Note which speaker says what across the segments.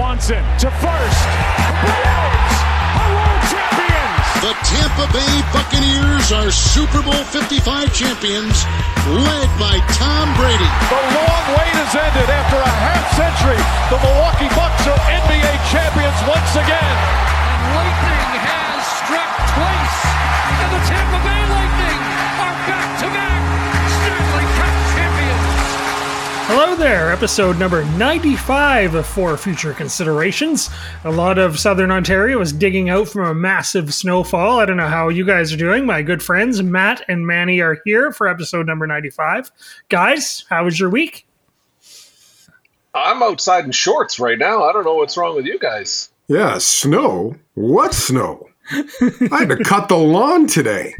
Speaker 1: Swanson to first. Braves are world champions.
Speaker 2: The Tampa Bay Buccaneers are Super Bowl 55 champions, led by Tom Brady.
Speaker 1: The long wait has ended after a half century. The Milwaukee Bucks are NBA champions once again.
Speaker 3: And lightning has struck twice, and the Tampa Bay Lightning
Speaker 4: there, episode number 95 of For Future Considerations. A lot of southern Ontario is digging out from a massive snowfall. I don't know how you guys are doing. My good friends Matt and Manny are here for episode number 95. Guys, how was your week?
Speaker 5: I'm outside in shorts right now. I don't know what's wrong with you guys.
Speaker 6: Yeah, snow? What snow? I had to cut the lawn today.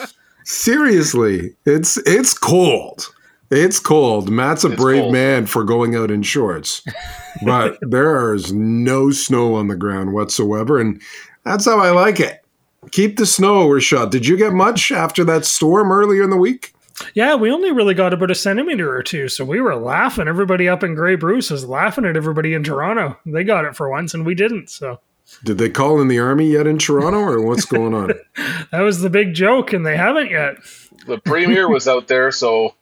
Speaker 6: Seriously, it's it's cold. It's cold. Matt's a
Speaker 5: It's
Speaker 6: brave
Speaker 5: cold.
Speaker 6: man for going out in shorts, but there is no snow on the ground whatsoever, and that's how I like it. Keep the snow, Rashad. Did you get much after that storm earlier in the week?
Speaker 4: Yeah, we only really got about a centimeter or two, so we were laughing. Everybody up in Grey Bruce was laughing at everybody in Toronto. They got it for once, and we didn't. So
Speaker 6: Did they call in the army yet in Toronto, or what's going on?
Speaker 4: that was the big joke, and they haven't yet.
Speaker 5: The premier was out there, so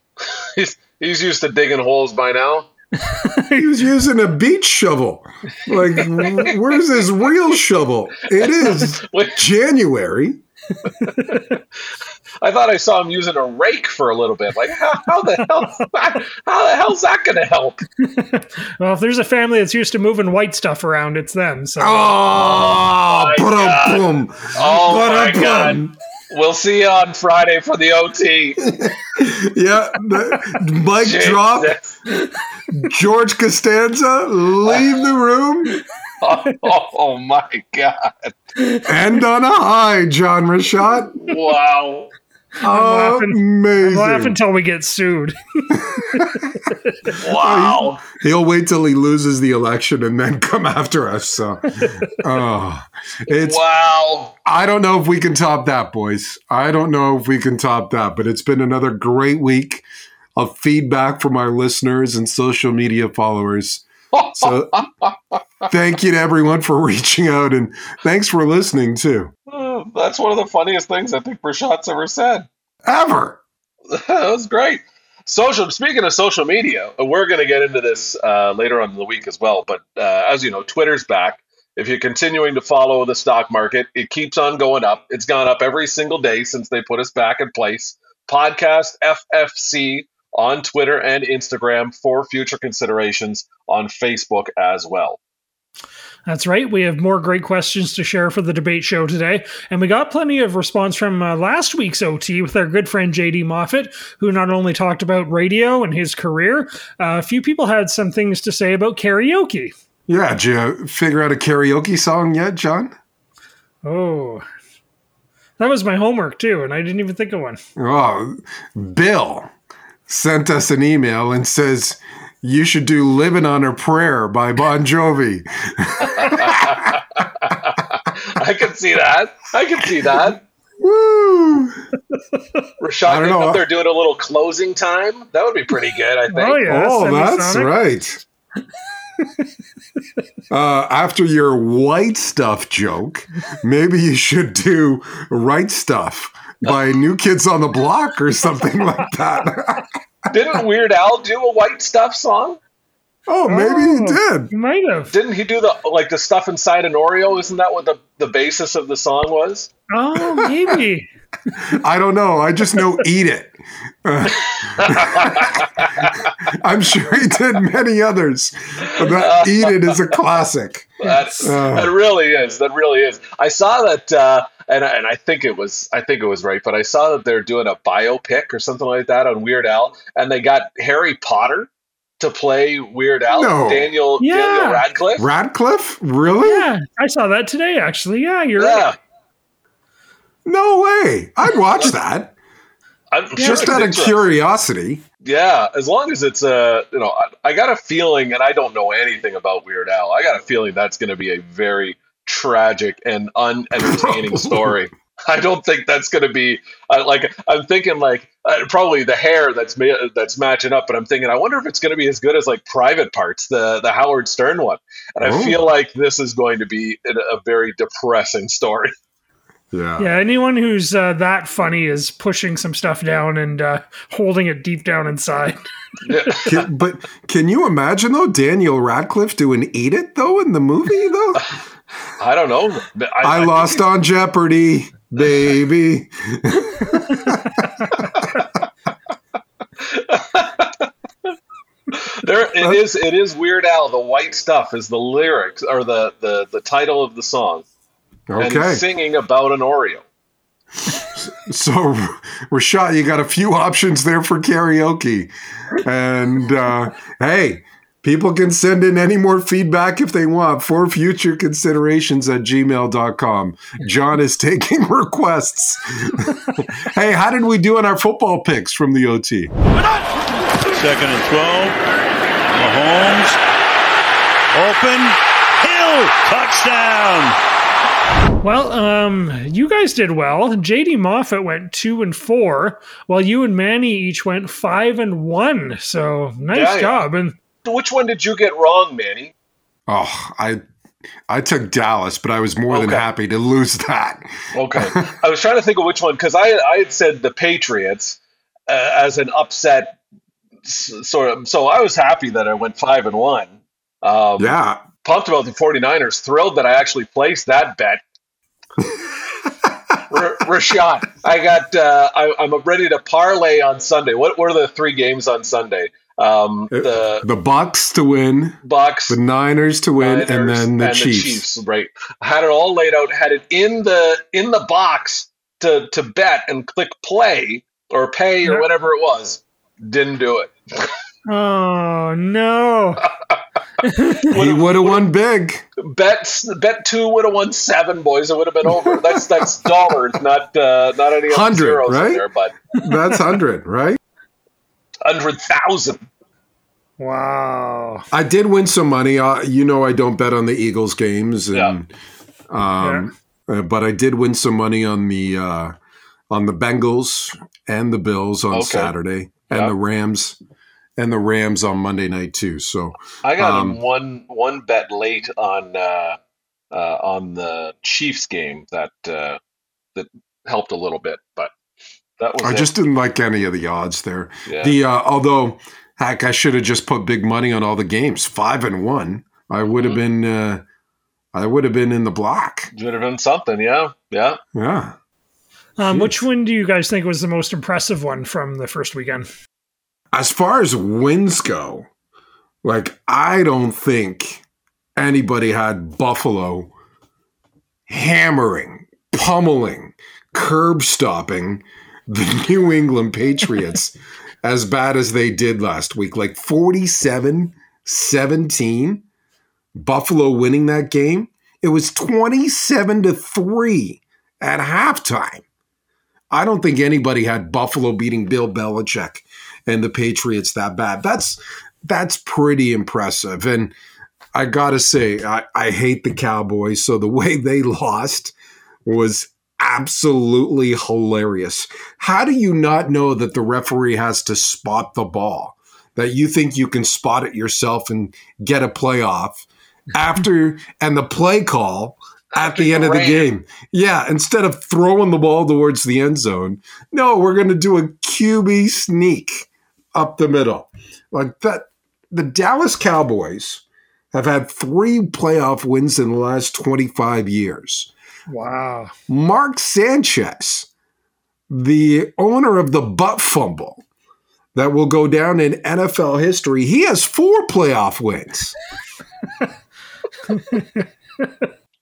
Speaker 5: he's, he's used to digging holes by now.
Speaker 6: he was using a beach shovel. Like, where's his real shovel? It is January.
Speaker 5: I thought I saw him using a rake for a little bit. Like, how, how the hell? How the hell's that going to help?
Speaker 4: Well, if there's a family that's used to moving white stuff around, it's them. So
Speaker 6: Oh, oh
Speaker 5: my
Speaker 6: ba-dum-bum.
Speaker 5: Oh my
Speaker 6: Ba-dum-bum.
Speaker 5: god! We'll see you on Friday for the OT.
Speaker 6: Yeah, the, Mike drop. George Costanza, leave the room.
Speaker 5: Oh, oh my god!
Speaker 6: And on a high, John Rashad.
Speaker 5: Wow!
Speaker 4: laughing.
Speaker 6: Amazing.
Speaker 4: laugh until we get sued.
Speaker 5: Wow!
Speaker 6: He'll wait till he loses the election and then come after us. So, oh, it's
Speaker 5: Wow!
Speaker 6: I don't know if we can top that, boys. I don't know if we can top that, but it's been another great week of feedback from our listeners and social media followers. So thank you to everyone for reaching out and thanks for listening too.
Speaker 5: Uh, That's one of the funniest things I think Brashot's ever said.
Speaker 6: Ever.
Speaker 5: that was great. Social. Speaking of social media, we're going to get into this uh, later on in the week as well. But uh, as you know, Twitter's back. If you're continuing to follow the stock market, it keeps on going up. It's gone up every single day since they put us back in place. Podcast FFC on Twitter and Instagram for future considerations on Facebook as well.
Speaker 4: That's right. We have more great questions to share for the debate show today. And we got plenty of response from uh, last week's OT with our good friend JD Moffat, who not only talked about radio and his career, uh, a few people had some things to say about karaoke.
Speaker 6: Yeah, did you figure out a karaoke song yet, John?
Speaker 4: Oh. That was my homework too, and I didn't even think of one.
Speaker 6: Oh, Bill sent us an email and says you should do "Living on a Prayer" by Bon Jovi.
Speaker 5: I can see that. I can see that.
Speaker 6: Woo!
Speaker 5: Rashad
Speaker 6: I don't know.
Speaker 5: up there doing a little closing time. That would be pretty good, I think.
Speaker 4: Oh, yeah.
Speaker 6: oh, that's right. Uh, after your white stuff joke, maybe you should do right stuff by New Kids on the Block or something like that.
Speaker 5: Didn't Weird Al do a white stuff song?
Speaker 6: oh, maybe
Speaker 4: Oh.
Speaker 6: you did.
Speaker 4: You might have.
Speaker 5: Didn't he do the like the stuff inside an Oreo? Isn't that what the, the basis of the song was?
Speaker 4: Oh, maybe.
Speaker 6: I don't know. I just know eat it. Uh, I'm sure he did many others, but that eat it is a classic.
Speaker 5: That's
Speaker 6: Uh.
Speaker 5: that really is. That really is. I saw that, uh, and and I think it was I think it was right, but I saw that they're doing a biopic or something like that on Weird Al, and they got Harry Potter to play Weird Al.
Speaker 6: No.
Speaker 5: Daniel
Speaker 4: Yeah.
Speaker 5: Daniel Radcliffe.
Speaker 6: Radcliffe? Really?
Speaker 4: Yeah, I saw that today, actually. Yeah, you're
Speaker 5: Yeah,
Speaker 4: right.
Speaker 6: No way. I'd watch that.
Speaker 5: I'm
Speaker 6: Just
Speaker 5: it's
Speaker 6: out of curiosity.
Speaker 5: Yeah, as long as it's a, you know, I, I got a feeling, and I don't know anything about Weird Al. I got a feeling that's going to be a very tragic and unentertaining story. I don't think that's going to be uh, like I'm thinking like uh, probably the hair that's ma- that's matching up, but I'm thinking I wonder if it's going to be as good as like Private Parts, the the Howard Stern one, and I
Speaker 6: Oh.
Speaker 5: feel like this is going to be a, a very depressing story.
Speaker 6: Yeah.
Speaker 4: Yeah, anyone who's uh, that funny is pushing some stuff down and uh, holding it deep down inside.
Speaker 6: Can, but can you imagine though Daniel Radcliffe doing "Eat It" though in the movie though?
Speaker 5: I don't know. but
Speaker 6: I, lost on Jeopardy, baby.
Speaker 5: There it is. It is Weird Al. The white stuff is the lyrics or the the the title of the song, and
Speaker 6: Okay,
Speaker 5: he's singing about an Oreo.
Speaker 6: so Rashad, you got a few options there for karaoke, and uh, hey. People can send in any more feedback if they want for future considerations at gmail.com. John is taking requests. hey, how did we do on our football picks from the OT?
Speaker 7: Second and 12. Mahomes. Open. Hill. Touchdown.
Speaker 4: Well, um, you guys did well. JD Moffat went two and four, while you and Manny each went five and one. So nice
Speaker 5: Yeah, yeah.
Speaker 4: job. And
Speaker 5: Which one did you get wrong, Manny?
Speaker 6: Oh, I I took Dallas, but I was more than happy to lose that.
Speaker 5: Okay, I was trying to think of which one because I I had said the Patriots uh, as an upset sort of. So I was happy that I went five and one. Um,
Speaker 6: Yeah.
Speaker 5: Pumped about the 49ers. Thrilled that I actually placed that bet. R- Rashad, I got. Uh, I, I'm ready to parlay on Sunday. What were the three games on Sunday? Um, the
Speaker 6: The Bucks to win,
Speaker 5: Bucks,
Speaker 6: the Niners to win, and then the
Speaker 5: and
Speaker 6: Chiefs.
Speaker 5: Right. I had it all laid out. Had it in the in the box to to bet and click play or pay or whatever it was. Didn't do it.
Speaker 4: oh no,
Speaker 6: He would have won big.
Speaker 5: Bet bet two would have won seven, boys. It would have been over. That's that's dollars, not uh, not any other
Speaker 6: 100,
Speaker 5: zeros
Speaker 6: right?
Speaker 5: in there, but
Speaker 6: That's 100, right?
Speaker 5: hundred thousand.
Speaker 4: wow.
Speaker 6: I did win some money. Uh, you know, I don't bet on the Eagles games, and um, uh, but I did win some money on the uh, on the Bengals and the Bills on
Speaker 5: Okay.
Speaker 6: Saturday, and
Speaker 5: Yeah.
Speaker 6: the Rams and the Rams on Monday night too. So
Speaker 5: I got
Speaker 6: Um,
Speaker 5: one one bet late on uh, uh, on the Chiefs game that uh, that helped a little bit, but that was
Speaker 6: I
Speaker 5: it.
Speaker 6: just didn't like any of the odds there.
Speaker 5: Yeah.
Speaker 6: The uh, although heck, I should have just put big money on all the games, five and one. I would have
Speaker 5: Mm-hmm.
Speaker 6: been, uh, I would have been in the block.
Speaker 5: Should have been something, yeah, yeah.
Speaker 6: Yeah.
Speaker 4: Um, which one do you guys think was the most impressive one from the first weekend?
Speaker 6: As far as wins go, like I don't think anybody had Buffalo hammering, pummeling, curb stopping the New England Patriots as bad as they did last week. Like 47 17, Buffalo winning that game. It was 27 to 3 at halftime. I don't think anybody had Buffalo beating Bill Belichick and the Patriots that bad. That's that's pretty impressive. And I gotta say, I, I hate the Cowboys. So the way they lost was absolutely hilarious. How do you not know that the referee has to spot the ball? That you think you can spot it yourself and get a playoff after and the play call at the end of the game. Yeah, instead of throwing the ball towards the end zone, no, we're going to do a QB sneak up the middle. Like that the Dallas Cowboys have had 3 playoff wins in the last 25 years.
Speaker 4: Wow.
Speaker 6: Mark Sanchez, the owner of the butt fumble that will go down in NFL history, he has 4 playoff wins.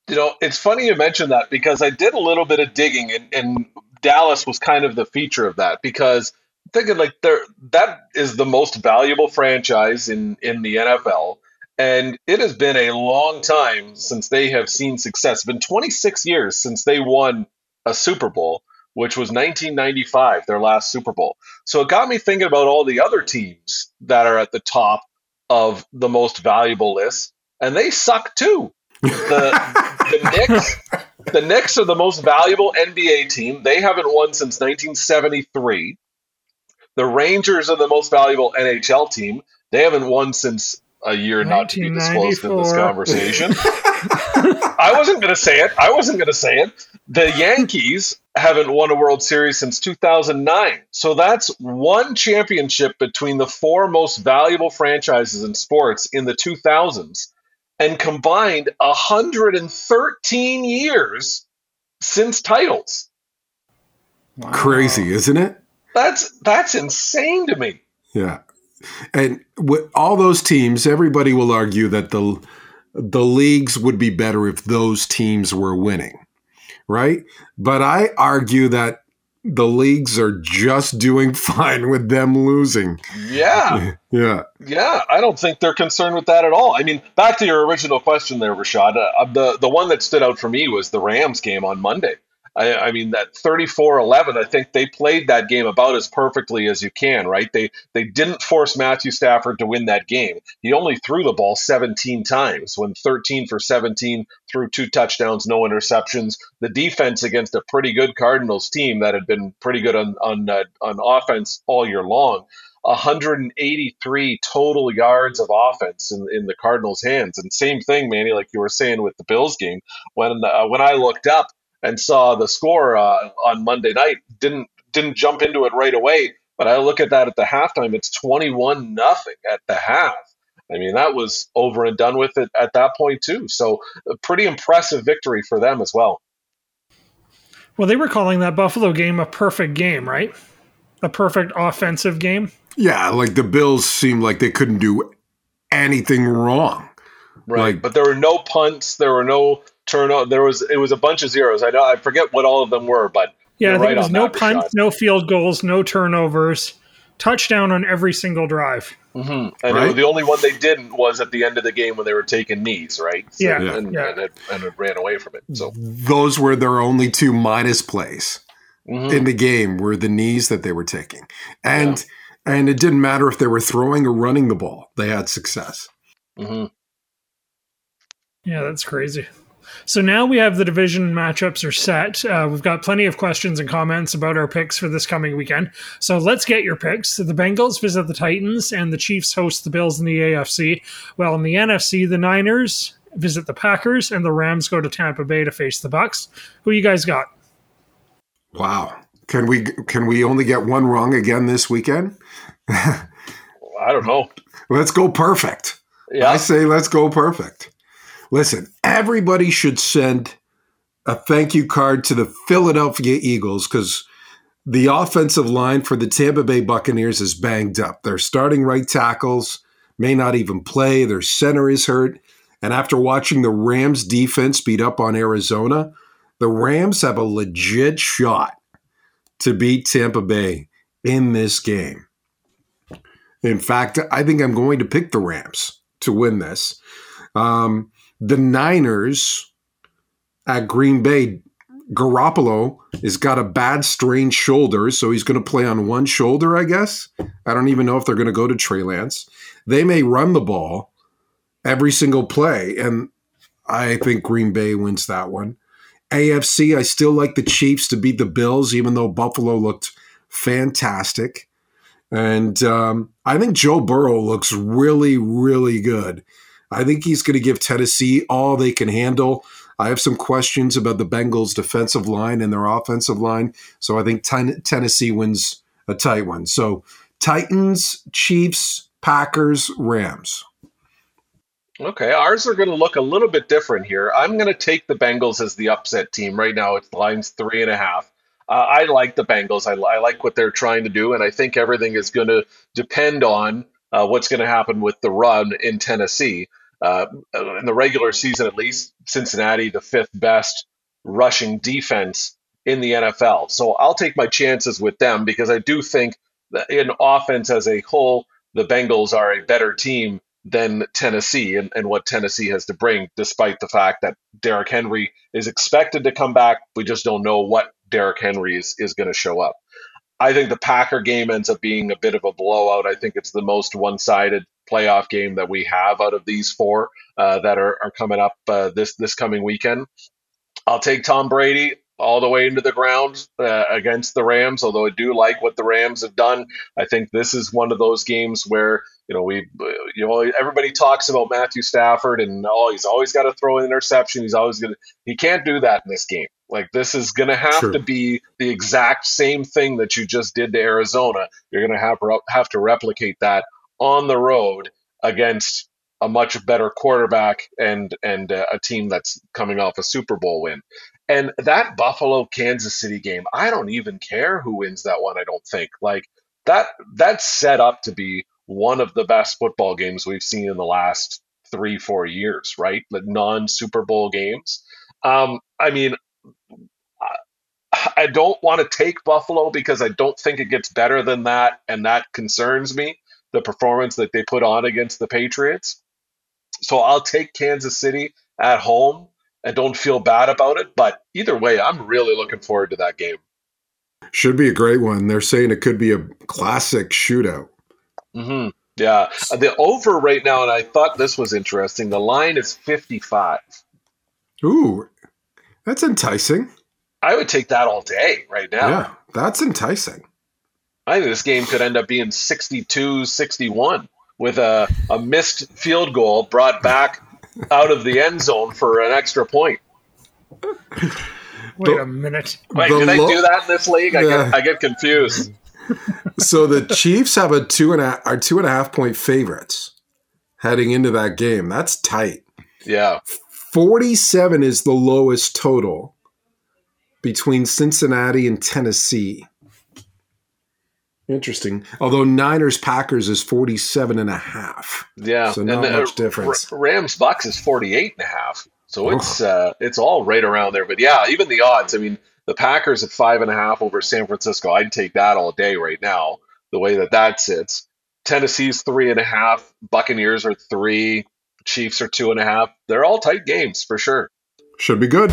Speaker 5: You know, it's funny you mentioned that because I did a little bit of digging, and, and Dallas was kind of the feature of that because I'm thinking like there that is the most valuable franchise in in the NFL, and it has been a long time since they have seen success. It's been 26 years since they won a Super Bowl, which was 1995, their last Super Bowl. So it got me thinking about all the other teams that are at the top of the most valuable list, and they suck too. The the Knicks, the Knicks are the most valuable NBA team. They haven't won since 1973. The Rangers are the most valuable NHL team. They haven't won since a year not to be disclosed in this conversation. I wasn't going to say it. I wasn't going to say it. The Yankees haven't won a World Series since 2009. So that's one championship between the four most valuable franchises in sports in the 2000s and combined 113 years since titles.
Speaker 6: Crazy, isn't it?
Speaker 5: That's that's insane to me.
Speaker 6: Yeah. And with all those teams, everybody will argue that the the leagues would be better if those teams were winning, right? But I argue that the leagues are just doing fine with them losing.
Speaker 5: Yeah.
Speaker 6: Yeah.
Speaker 5: Yeah, I don't think they're concerned with that at all. I mean, back to your original question there, Rashad. Uh, the the one that stood out for me was the Rams game on Monday. I, I mean, that 34-11, I think they played that game about as perfectly as you can, right? They they didn't force Matthew Stafford to win that game. He only threw the ball 17 times, when 13 for 17 threw two touchdowns, no interceptions. The defense against a pretty good Cardinals team that had been pretty good on on uh, on offense all year long. 183 total yards of offense in, in the Cardinals' hands. And same thing, Manny, like you were saying with the Bills game. When uh, when I looked up and saw the score uh, on Monday night, didn't didn't jump into it right away. But I look at that at the halftime; it's 21 nothing at the half. I mean, that was over and done with it at that point too. So, a pretty impressive victory for them as well.
Speaker 4: Well, they were calling that Buffalo game a perfect game, right? A perfect offensive game.
Speaker 6: Yeah, like the Bills seemed like they couldn't do anything wrong.
Speaker 5: Right,
Speaker 6: Like-
Speaker 5: but there were no punts. There were no turnover. There was it was a bunch of zeros. I know I forget what all of them were, but
Speaker 4: Yeah,
Speaker 5: you're
Speaker 4: I think
Speaker 5: right
Speaker 4: it was no
Speaker 5: that, Rashad.
Speaker 4: punts, no field goals, no turnovers, touchdown on every single drive.
Speaker 5: hmm And
Speaker 6: Right.
Speaker 5: was- the only one they didn't was at the end of the game when they were taking knees, right? So-
Speaker 4: Yeah,
Speaker 5: and,
Speaker 4: yeah.
Speaker 5: And, it, and it ran away from it. So
Speaker 6: Those were their only two minus plays
Speaker 5: mhm.
Speaker 6: in the game were the knees that they were taking. And and it didn't matter if they were throwing or running the ball. They had success.
Speaker 5: Mhm.
Speaker 4: Yeah, that's crazy. So now we have the division matchups are set. Uh, we've got plenty of questions and comments about our picks for this coming weekend. So let's get your picks. The Bengals visit the Titans, and the Chiefs host the Bills in the AFC. Well, in the NFC, the Niners visit the Packers, and the Rams go to Tampa Bay to face the Bucks. Who you guys got?
Speaker 6: Wow. Can we can we only get one wrong again this weekend?
Speaker 5: I don't know.
Speaker 6: Let's go perfect.
Speaker 5: Yeah,
Speaker 6: I say let's go perfect. Listen, everybody should send a thank you card to the Philadelphia Eagles because the offensive line for the Tampa Bay Buccaneers is banged up. Their starting right tackles may not even play, their center is hurt. And after watching the Rams defense beat up on Arizona, the Rams have a legit shot to beat Tampa Bay in this game. In fact, I think I'm going to pick the Rams to win this. Um, the Niners at Green Bay, Garoppolo has got a bad strained shoulder, so he's going to play on one shoulder, I guess. I don't even know if they're going to go to Trey Lance. They may run the ball every single play, and I think Green Bay wins that one. AFC, I still like the Chiefs to beat the Bills, even though Buffalo looked fantastic. And um, I think Joe Burrow looks really, really good. I think he's going to give Tennessee all they can handle. I have some questions about the Bengals' defensive line and their offensive line. So I think ten- Tennessee wins a tight one. So Titans, Chiefs, Packers, Rams.
Speaker 5: Okay, ours are going to look a little bit different here. I'm going to take the Bengals as the upset team right now. It's lines three and a half. Uh, I like the Bengals. I, I like what they're trying to do, and I think everything is going to depend on uh, what's going to happen with the run in Tennessee. Uh, in the regular season, at least, Cincinnati, the fifth best rushing defense in the NFL. So I'll take my chances with them because I do think that in offense as a whole, the Bengals are a better team than Tennessee and, and what Tennessee has to bring, despite the fact that Derrick Henry is expected to come back. We just don't know what Derrick Henry is, is going to show up. I think the Packer game ends up being a bit of a blowout. I think it's the most one sided playoff game that we have out of these four uh, that are, are coming up uh, this, this coming weekend. I'll take Tom Brady all the way into the ground uh, against the Rams. Although I do like what the Rams have done, I think this is one of those games where you know we you know everybody talks about Matthew Stafford and oh he's always got to throw an interception. He's always gonna he can't do that in this game. Like this is going to have
Speaker 6: True.
Speaker 5: to be the exact same thing that you just did to Arizona. You're going to have have to replicate that on the road against a much better quarterback and and uh, a team that's coming off a Super Bowl win. And that Buffalo Kansas City game, I don't even care who wins that one. I don't think like that. That's set up to be one of the best football games we've seen in the last three four years, right? The non Super Bowl games. Um, I mean, I don't want to take Buffalo because I don't think it gets better than that, and that concerns me. The performance that they put on against the Patriots. So I'll take Kansas City at home and don't feel bad about it. But either way, I'm really looking forward to that game.
Speaker 6: Should be a great one. They're saying it could be a classic shootout.
Speaker 5: hmm Yeah, the over right now, and I thought this was interesting. The line is 55.
Speaker 6: Ooh, that's enticing.
Speaker 5: I would take that all day right now.
Speaker 6: Yeah, that's enticing.
Speaker 5: I think this game could end up being 62 61 with a, a missed field goal brought back out of the end zone for an extra point.
Speaker 4: Wait a minute.
Speaker 5: Wait,
Speaker 6: The
Speaker 5: did I
Speaker 6: lo-
Speaker 5: do that in this league? I,
Speaker 6: Yeah.
Speaker 5: get, I get confused.
Speaker 6: So the Chiefs have a two and a are two and a half point favorites heading into that game. That's tight.
Speaker 5: Yeah.
Speaker 6: 47 is the lowest total between Cincinnati and Tennessee. Interesting. Although Niners Packers is 47 and a half.
Speaker 5: Yeah.
Speaker 6: So not
Speaker 5: uh,
Speaker 6: much difference.
Speaker 5: R- Rams Bucks is 48 and a half. So it's uh, it's all right around there. But yeah, even the odds. I mean, the Packers at five and a half over San Francisco. I'd take that all day right now. The way that that sits. Tennessee's three and a half. Buccaneers are three. Chiefs are two and a half. They're all tight games for sure.
Speaker 6: Should be good.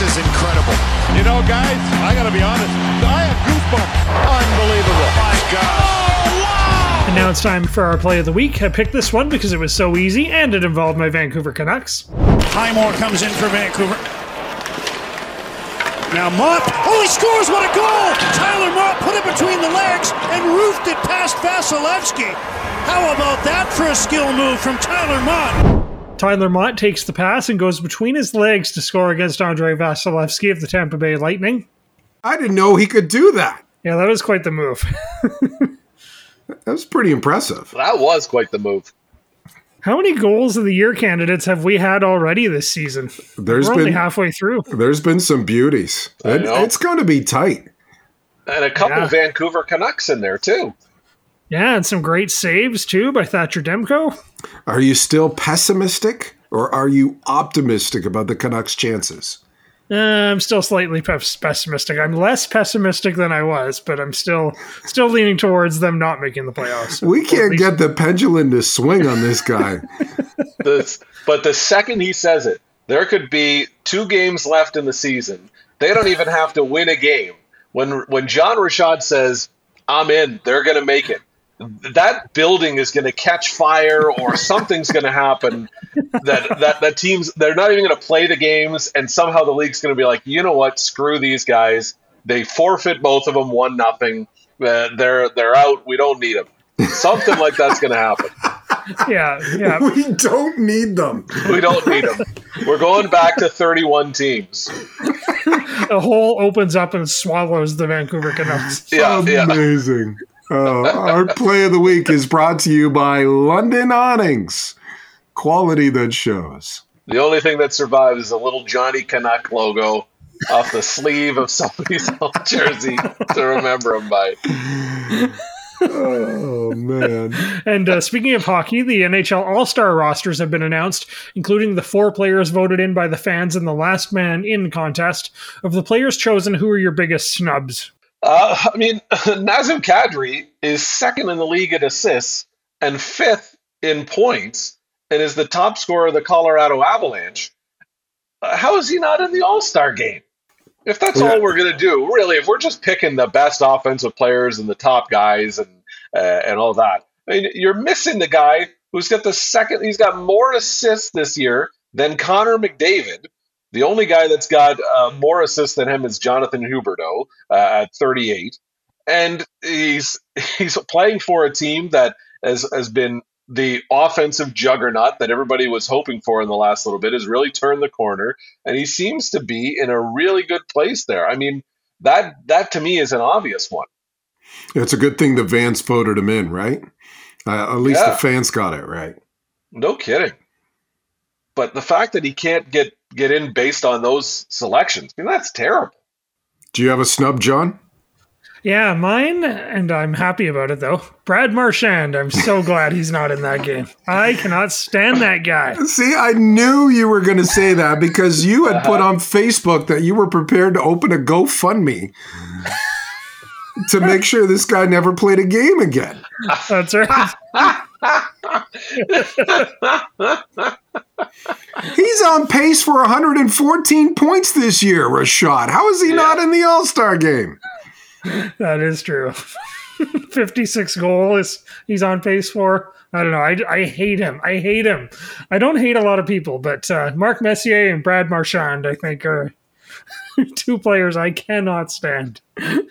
Speaker 2: This is incredible.
Speaker 1: You know, guys, I got to be honest. I have goosebumps. Unbelievable. Oh my God.
Speaker 3: Oh, wow!
Speaker 4: And now it's time for our play of the week. I picked this one because it was so easy and it involved my Vancouver Canucks.
Speaker 7: Highmore comes in for Vancouver. Now Motte. Oh, he scores! What a goal! Tyler Motte put it between the legs and roofed it past Vasilevskiy. How about that for a skill move from Tyler Motte?
Speaker 4: Tyler Motte takes the pass and goes between his legs to score against Andrei Vasilevskiy of the Tampa Bay Lightning.
Speaker 6: I didn't know he could do that.
Speaker 4: Yeah, that was quite the move.
Speaker 6: That was pretty impressive.
Speaker 5: That was quite the move.
Speaker 4: How many goals of the year candidates have we had already this season?
Speaker 6: There's
Speaker 4: We're only
Speaker 6: been
Speaker 4: halfway through.
Speaker 6: there's been some beauties.
Speaker 5: I
Speaker 6: It- it's going to be tight.
Speaker 5: And a couple
Speaker 4: Yeah.
Speaker 5: Vancouver Canucks in there too.
Speaker 4: Yeah, and some great saves too by Thatcher Demko.
Speaker 6: Are you still pessimistic or are you optimistic about the Canucks' chances?
Speaker 4: Uh, I'm still slightly pes- pessimistic. I'm less pessimistic than I was, but I'm still still leaning towards them not making the playoffs.
Speaker 6: We can't get the pendulum to swing on this guy.
Speaker 5: The, but the second he says it, there could be two games left in the season. They don't even have to win a game. When when John Rashad says, "I'm in," they're going to make it. That building is going to catch fire, or something's going to happen. That that that teams they're not even going to play the games, and somehow the league's going to be like, you know what? Screw these guys. They forfeit both of them, one nothing. Uh, they're they're out. We don't need them. Something like that's going to happen.
Speaker 4: Yeah, yeah.
Speaker 6: we don't need them.
Speaker 5: We don't need them. We're going back to 31 teams.
Speaker 4: a hole opens up and swallows the Vancouver Canucks.
Speaker 5: Yeah, yeah.
Speaker 6: Amazing. Oh, our play of the week is brought to you by London Awnings. Quality that shows.
Speaker 5: The only thing that survived is a little Johnny Canuck logo off the sleeve of somebody's jersey to remember him by.
Speaker 6: Oh man.
Speaker 4: And uh, speaking of hockey, the NHL All Star rosters have been announced, including the four players voted in by the fans in the Last Man In contest. Of the players chosen, who are your biggest snubs?
Speaker 5: Uh, I mean, Nazem Kadri is second in the league at assists and fifth in points and is the top scorer of the Colorado Avalanche. Uh, how is he not in the All Star game? If that's
Speaker 6: Yeah.
Speaker 5: all we're going to do, really, if we're just picking the best offensive players and the top guys and uh, and all that, I mean, you're missing the guy who's got the second. He's got more assists this year than Connor McDavid. The only guy that's got uh, more assists than him is Jonathan Huberdeau uh, at 38, and he's he's playing for a team that has has been the offensive juggernaut that everybody was hoping for in the last little bit has really turned the corner, and he seems to be in a really good place there. I mean, that that to me is an obvious one.
Speaker 6: It's a good thing the Vance voted him in, right? Uh, at least
Speaker 5: Yeah.
Speaker 6: the fans got it right.
Speaker 5: No kidding. But the fact that he can't get get in based on those selections, I mean, that's terrible.
Speaker 6: Do you have a snub, John?
Speaker 4: Yeah, mine, and I'm happy about it though. Brad Marchand. I'm so glad he's not in that game. I cannot stand that guy.
Speaker 6: See, I knew you were going to say that because you had uh-huh. put on Facebook that you were prepared to open a GoFundMe to make sure this guy never played a game again.
Speaker 4: That's right.
Speaker 6: He's on pace for 114 points this year, Rashad. How is he not in the All Star game?
Speaker 4: That is true. 56 goals he's on pace for. I don't know. I, I hate him. I hate him. I don't hate a lot of people, but uh, Mark Messier and Brad Marchand, I think, are two players I cannot stand.
Speaker 5: You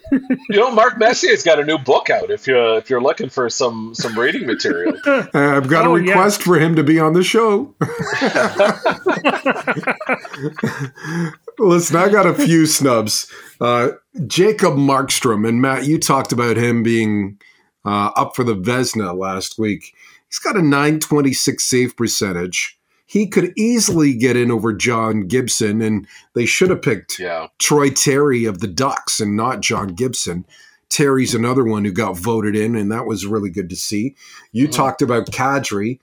Speaker 5: know, Mark Messier's got a new book out. If you if you're looking for some some reading material,
Speaker 6: Uh, I've got
Speaker 4: Oh,
Speaker 6: a
Speaker 4: yeah.
Speaker 6: request for him to be on the show. Listen, I got a few snubs. Uh, Jacob Markstrom, and Matt, you talked about him being uh, up for the Vezina last week. He's got a 926 save percentage. He could easily get in over John Gibson, and they should have picked
Speaker 5: yeah,
Speaker 6: Troy Terry of the Ducks and not John Gibson. Terry's another one who got voted in, and that was really good to see. You
Speaker 5: Mhm.
Speaker 6: talked about Kadri,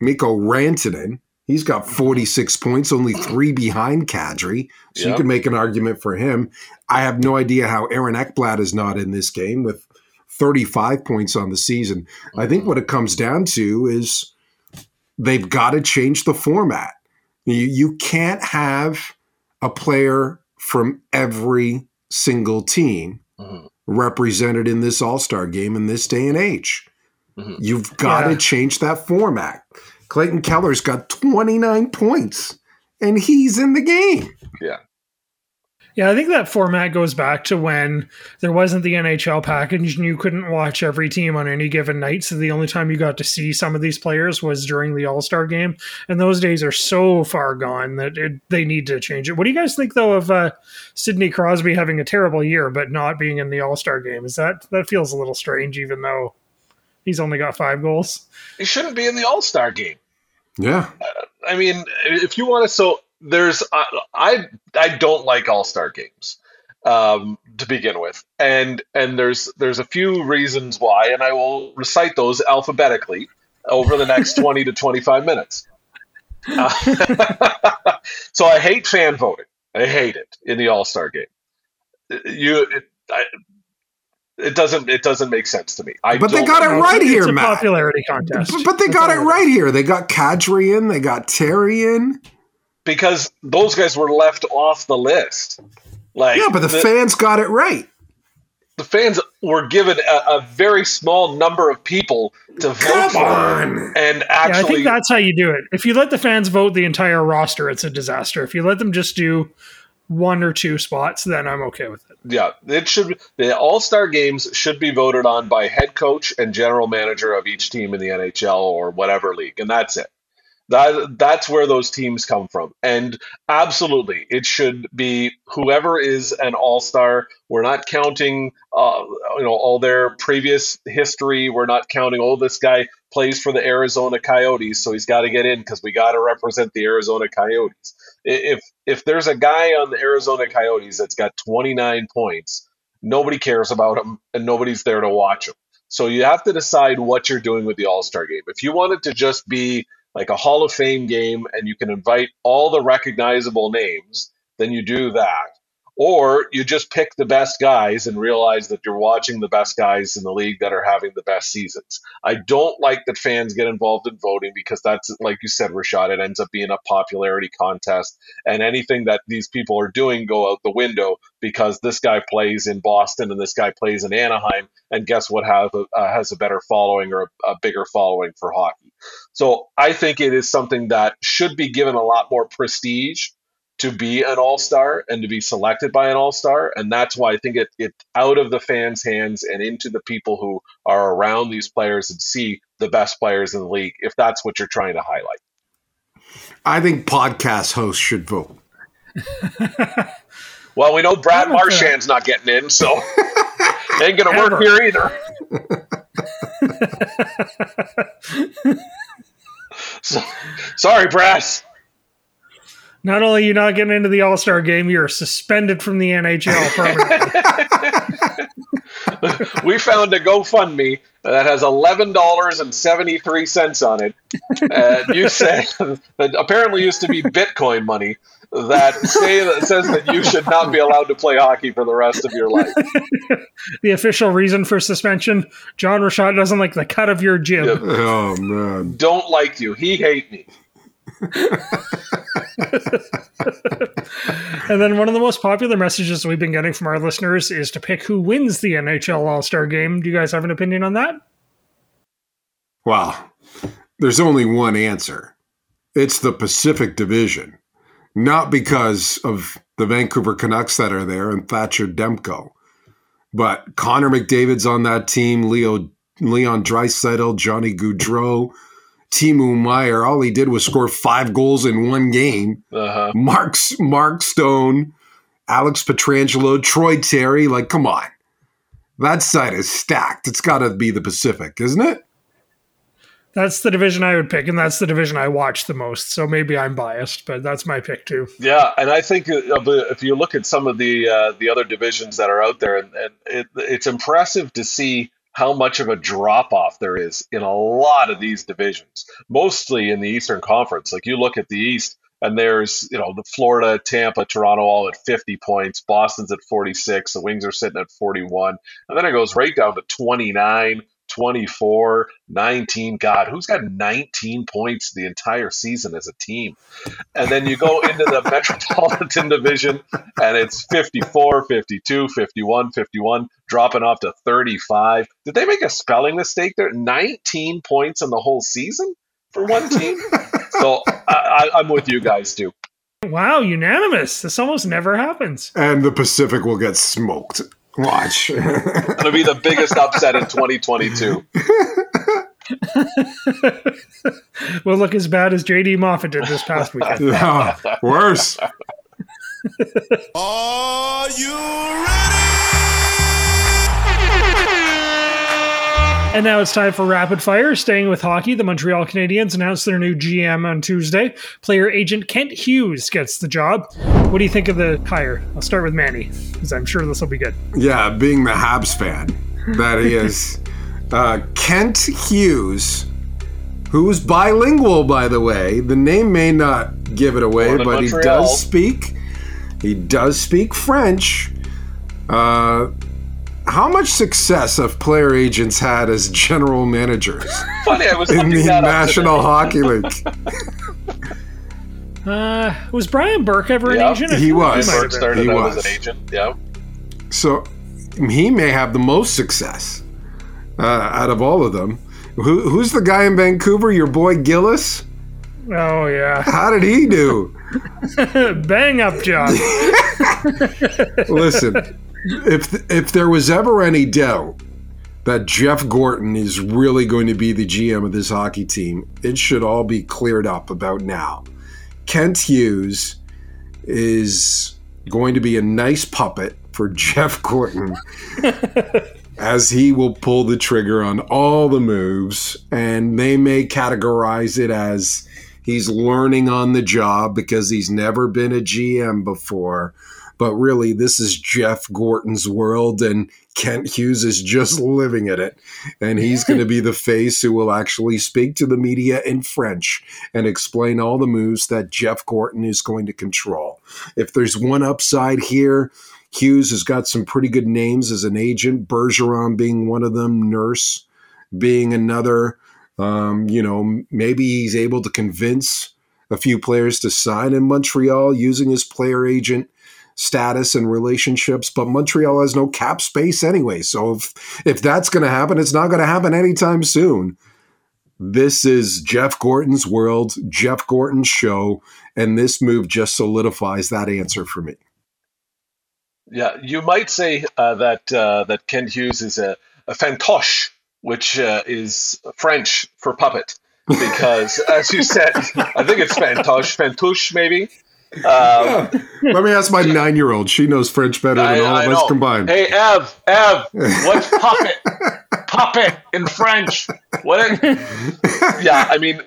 Speaker 6: Mikko Rantanen. He's got 46 points, only three behind Kadri. So you can make an argument for him. I have no idea how Aaron Ekblad is not in this game with 35 points on the season. I think what it comes down to is they've got to change the format. You, you can't have a player from every single team
Speaker 5: Mhm.
Speaker 6: represented in this All Star game in this day and age.
Speaker 5: Mhm.
Speaker 6: You've got
Speaker 4: Yeah.
Speaker 6: to change that format. Clayton Keller's got 29 points and he's in the game.
Speaker 5: yeah.
Speaker 4: Yeah, I think that format goes back to when there wasn't the NHL package and you couldn't watch every team on any given night. So the only time you got to see some of these players was during the All Star game. And those days are so far gone that it, they need to change it. What do you guys think, though, of uh, Sidney Crosby having a terrible year but not being in the All Star game? Is that that feels a little strange, even though he's only got five goals?
Speaker 5: He shouldn't be in the All Star game.
Speaker 6: Yeah.
Speaker 5: I mean, if you want to, so there's I I, I don't like All Star games um, to begin with, and and there's there's a few reasons why, and I will recite those alphabetically over the next twenty to twenty five minutes. Uh, so I hate fan voting. I hate it in the All Star game. You. It, I, it doesn't. It doesn't make sense to me. I
Speaker 6: But they got it right
Speaker 4: it's
Speaker 6: here,
Speaker 4: a
Speaker 6: Matt.
Speaker 4: popularity contest.
Speaker 6: But, but they
Speaker 4: That's
Speaker 6: got it right here. They got Kadri in, they got Terry in.
Speaker 5: Because those guys were left off the list. Like
Speaker 6: Yeah, but the, fans got it right.
Speaker 5: the fans were given a, a very small number of people to vote
Speaker 6: Come
Speaker 5: for,
Speaker 6: on.
Speaker 5: and
Speaker 4: Yeah, I
Speaker 5: actually,
Speaker 4: think that's how you do it. If you let the fans vote the entire roster, it's a disaster. If you let them just do one or two spots, then I'm okay with it.
Speaker 5: yeah, it should. The All Star games should be voted on by head coach and general manager of each team in the NHL or whatever league, and that's it. That that's where those teams come from, and absolutely, it should be whoever is an All Star. We're not counting, uh, you know, all their previous history. We're not counting. Oh, this guy plays for the Arizona Coyotes, so he's got to get in because we got to represent the Arizona Coyotes. If if there's a guy on the Arizona Coyotes that's got 29 points, nobody cares about him, and nobody's there to watch him. So you have to decide what you're doing with the All Star game. If you want it to just be like a Hall of Fame game and you can invite all the recognizable names, then you do that. Or you just pick the best guys and realize that you're watching the best guys in the league that are having the best seasons. I don't like that fans get involved in voting because that's, like you said, Rashad, it ends up being a popularity contest. And anything that these people are doing go out the window because this guy plays in Boston and this guy plays in Anaheim. And guess what have, uh, has a better following or a, a bigger following for hockey? So I think it is something that should be given a lot more prestige to be an all star and to be selected by an all star. And that's why I think it, it out of the fans' hands and into the people who are around these players and see the best players in the league, if that's what you're trying to highlight.
Speaker 6: I think podcast hosts should vote.
Speaker 5: well, we know Brad Marchand's not getting in, so ain't going to work here either. so, sorry, Brad.
Speaker 4: Not only are you not getting into the All Star game, you're suspended from the NHL
Speaker 5: permanently. we found a GoFundMe that has eleven dollars and seventy three cents on it. And you say that apparently used to be Bitcoin money that say that says that you should not be allowed to play hockey for the rest of your life.
Speaker 4: the official reason for suspension: John Rashad doesn't like the cut of your gym. Yep.
Speaker 6: Oh man,
Speaker 5: don't like you. He hate me.
Speaker 4: and then one of the most popular messages we've been getting from our listeners is to pick who wins the NHL All Star game. Do you guys have an opinion on that?
Speaker 6: Well, there's only one answer it's the Pacific Division. Not because of the Vancouver Canucks that are there and Thatcher Demko, but Connor McDavid's on that team, Leo Leon Draisaitl, Johnny Gaudreau, Timo Meier, all he did was score five goals in one game. Uh-huh. Mark's Mark Stone, Alex Pietrangelo, Troy Terry. Like, come on. That side is stacked. It's got to be the Pacific, isn't it?
Speaker 4: That's the division I would pick, and that's the division I watch the most. So maybe I'm biased, but that's my pick too.
Speaker 5: Yeah, and I think if you look at some of the uh, the other divisions that are out there, and, and it, it's impressive to see how much of a drop off there is in a lot of these divisions, mostly in the Eastern Conference. Like you look at the East, and there's you know the Florida, Tampa, Toronto all at 50 points, Boston's at 46, the Wings are sitting at 41, and then it goes right down to 29, 24, 19. God, who's got 19 points the entire season as a team? And then you go into the Metropolitan Division and it's 54, 52, 51, 51, dropping off to 35. Did they make a spelling mistake there? 19 points in the whole season for one team? so I, I, I'm with you guys too.
Speaker 4: Wow, unanimous. This almost never happens.
Speaker 6: And the Pacific will get smoked. Watch.
Speaker 5: It'll be the biggest upset in 2022.
Speaker 4: we'll look as bad as JD Moffat did this past weekend.
Speaker 6: No, worse.
Speaker 7: Are you ready?
Speaker 4: And now it's time for rapid fire. Staying with hockey, the Montreal Canadiens announced their new GM on Tuesday. Player agent Kent Hughes gets the job. What do you think of the hire? I'll start with Manny, because I'm sure this will be good.
Speaker 6: Yeah, being the Habs fan that he is. uh, Kent Hughes, who's bilingual, by the way. The name may not give it away, but Montreal. he does speak. He does speak French. Uh, how much success have player agents had as general managers
Speaker 5: Funny, I was
Speaker 6: in the National Hockey League?
Speaker 4: Uh, was Brian Burke ever an agent?
Speaker 6: He was.
Speaker 5: Brian Burke started he out was. as an agent. Yeah.
Speaker 6: So he may have the most success uh, out of all of them. Who, who's the guy in Vancouver? Your boy Gillis.
Speaker 4: Oh yeah.
Speaker 6: How did he do?
Speaker 4: Bang up, John.
Speaker 6: Listen, if if there was ever any doubt that Jeff Gorton is really going to be the GM of this hockey team, it should all be cleared up about now. Kent Hughes is going to be a nice puppet for Jeff Gorton as he will pull the trigger on all the moves, and they may categorize it as he's learning on the job because he's never been a GM before but really this is Jeff Gorton's world and Kent Hughes is just living in it. And he's going to be the face who will actually speak to the media in French and explain all the moves that Jeff Gorton is going to control. If there's one upside here, Hughes has got some pretty good names as an agent, Bergeron being one of them, Nurse being another. Um, you know, maybe he's able to convince a few players to sign in Montreal using his player agent status and relationships, but Montreal has no cap space anyway. So if if that's going to happen, it's not going to happen anytime soon. This is Jeff Gorton's world, Jeff Gorton's show, and this move just solidifies that answer for me.
Speaker 5: Yeah, you might say uh, that uh, that Ken Hughes is a, a fantoche, which uh, is French for puppet, because as you said, I think it's fantoche, fantouche maybe.
Speaker 6: Um, Let me ask my nine-year-old. She knows French better than
Speaker 5: I-
Speaker 6: all
Speaker 5: I
Speaker 6: of us combined.
Speaker 5: Hey, Ev, Ev, what's puppet? puppet in French. What? yeah, I mean,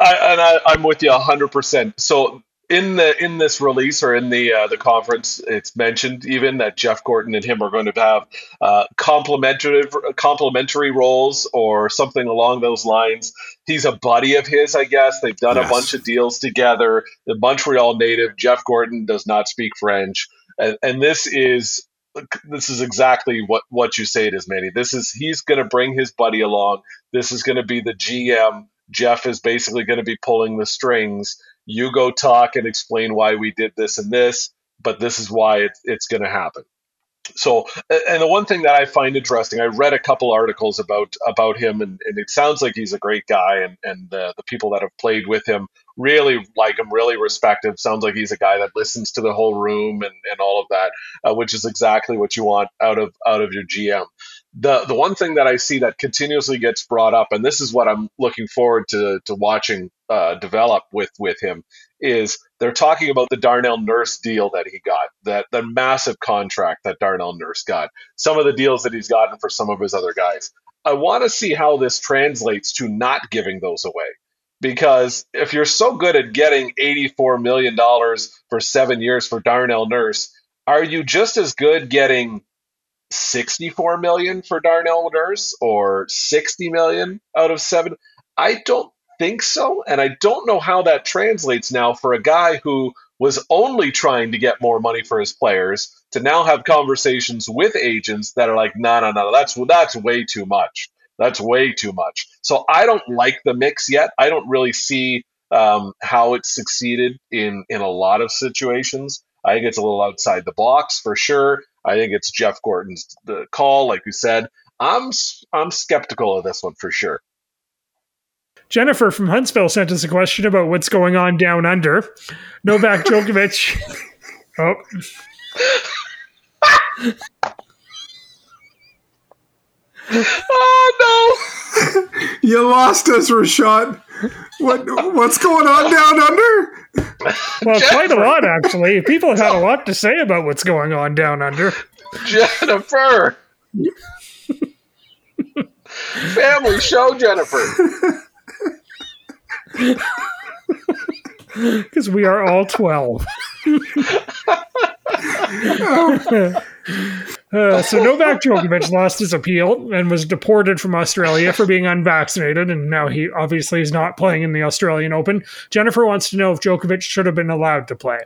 Speaker 5: I, and I, I'm with you hundred percent. So in the in this release or in the uh, the conference, it's mentioned even that Jeff Gorton and him are going to have uh, complementary complementary roles or something along those lines. He's a buddy of his, I guess. They've done
Speaker 6: Yes.
Speaker 5: a bunch of deals together. The Montreal native Jeff Gorton does not speak French, and, and this is this is exactly what what you say it is, Manny. This is he's going to bring his buddy along. This is going to be the GM. Jeff is basically going to be pulling the strings. You go talk and explain why we did this and this, but this is why it, it's going to happen. So, and the one thing that I find interesting, I read a couple articles about about him, and, and it sounds like he's a great guy, and and the, the people that have played with him really like him, really respect him. Sounds like he's a guy that listens to the whole room and, and all of that, uh, which is exactly what you want out of out of your GM. The the one thing that I see that continuously gets brought up, and this is what I'm looking forward to to watching uh, develop with with him, is they're talking about the Darnell Nurse deal that he got, that the massive contract that Darnell Nurse got, some of the deals that he's gotten for some of his other guys. I want to see how this translates to not giving those away. Because if you're so good at getting $84 million for seven years for Darnell Nurse, are you just as good getting 64 million for Darnell Nurse or 60 million out of seven? I don't think so. And I don't know how that translates now for a guy who was only trying to get more money for his players to now have conversations with agents that are like, no, no, no, that's that's way too much. That's way too much. So I don't like the mix yet. I don't really see um, how it's succeeded in in a lot of situations. I think it's a little outside the box for sure. I think it's Jeff Gorton's the call, like you said. I'm s- I'm skeptical of this one for sure.
Speaker 4: Jennifer from Huntsville sent us a question about what's going on down under. Novak Djokovic. oh,
Speaker 5: Oh no!
Speaker 6: You lost us, Rashad. What what's going on down under?
Speaker 4: Well, quite a lot actually. People have had a lot to say about what's going on down under.
Speaker 5: Jennifer. Family show, Jennifer.
Speaker 4: because we are all 12. Uh, so Novak Djokovic lost his appeal and was deported from Australia for being unvaccinated, and now he obviously is not playing in the Australian Open. Jennifer wants to know if Djokovic should have been allowed to play.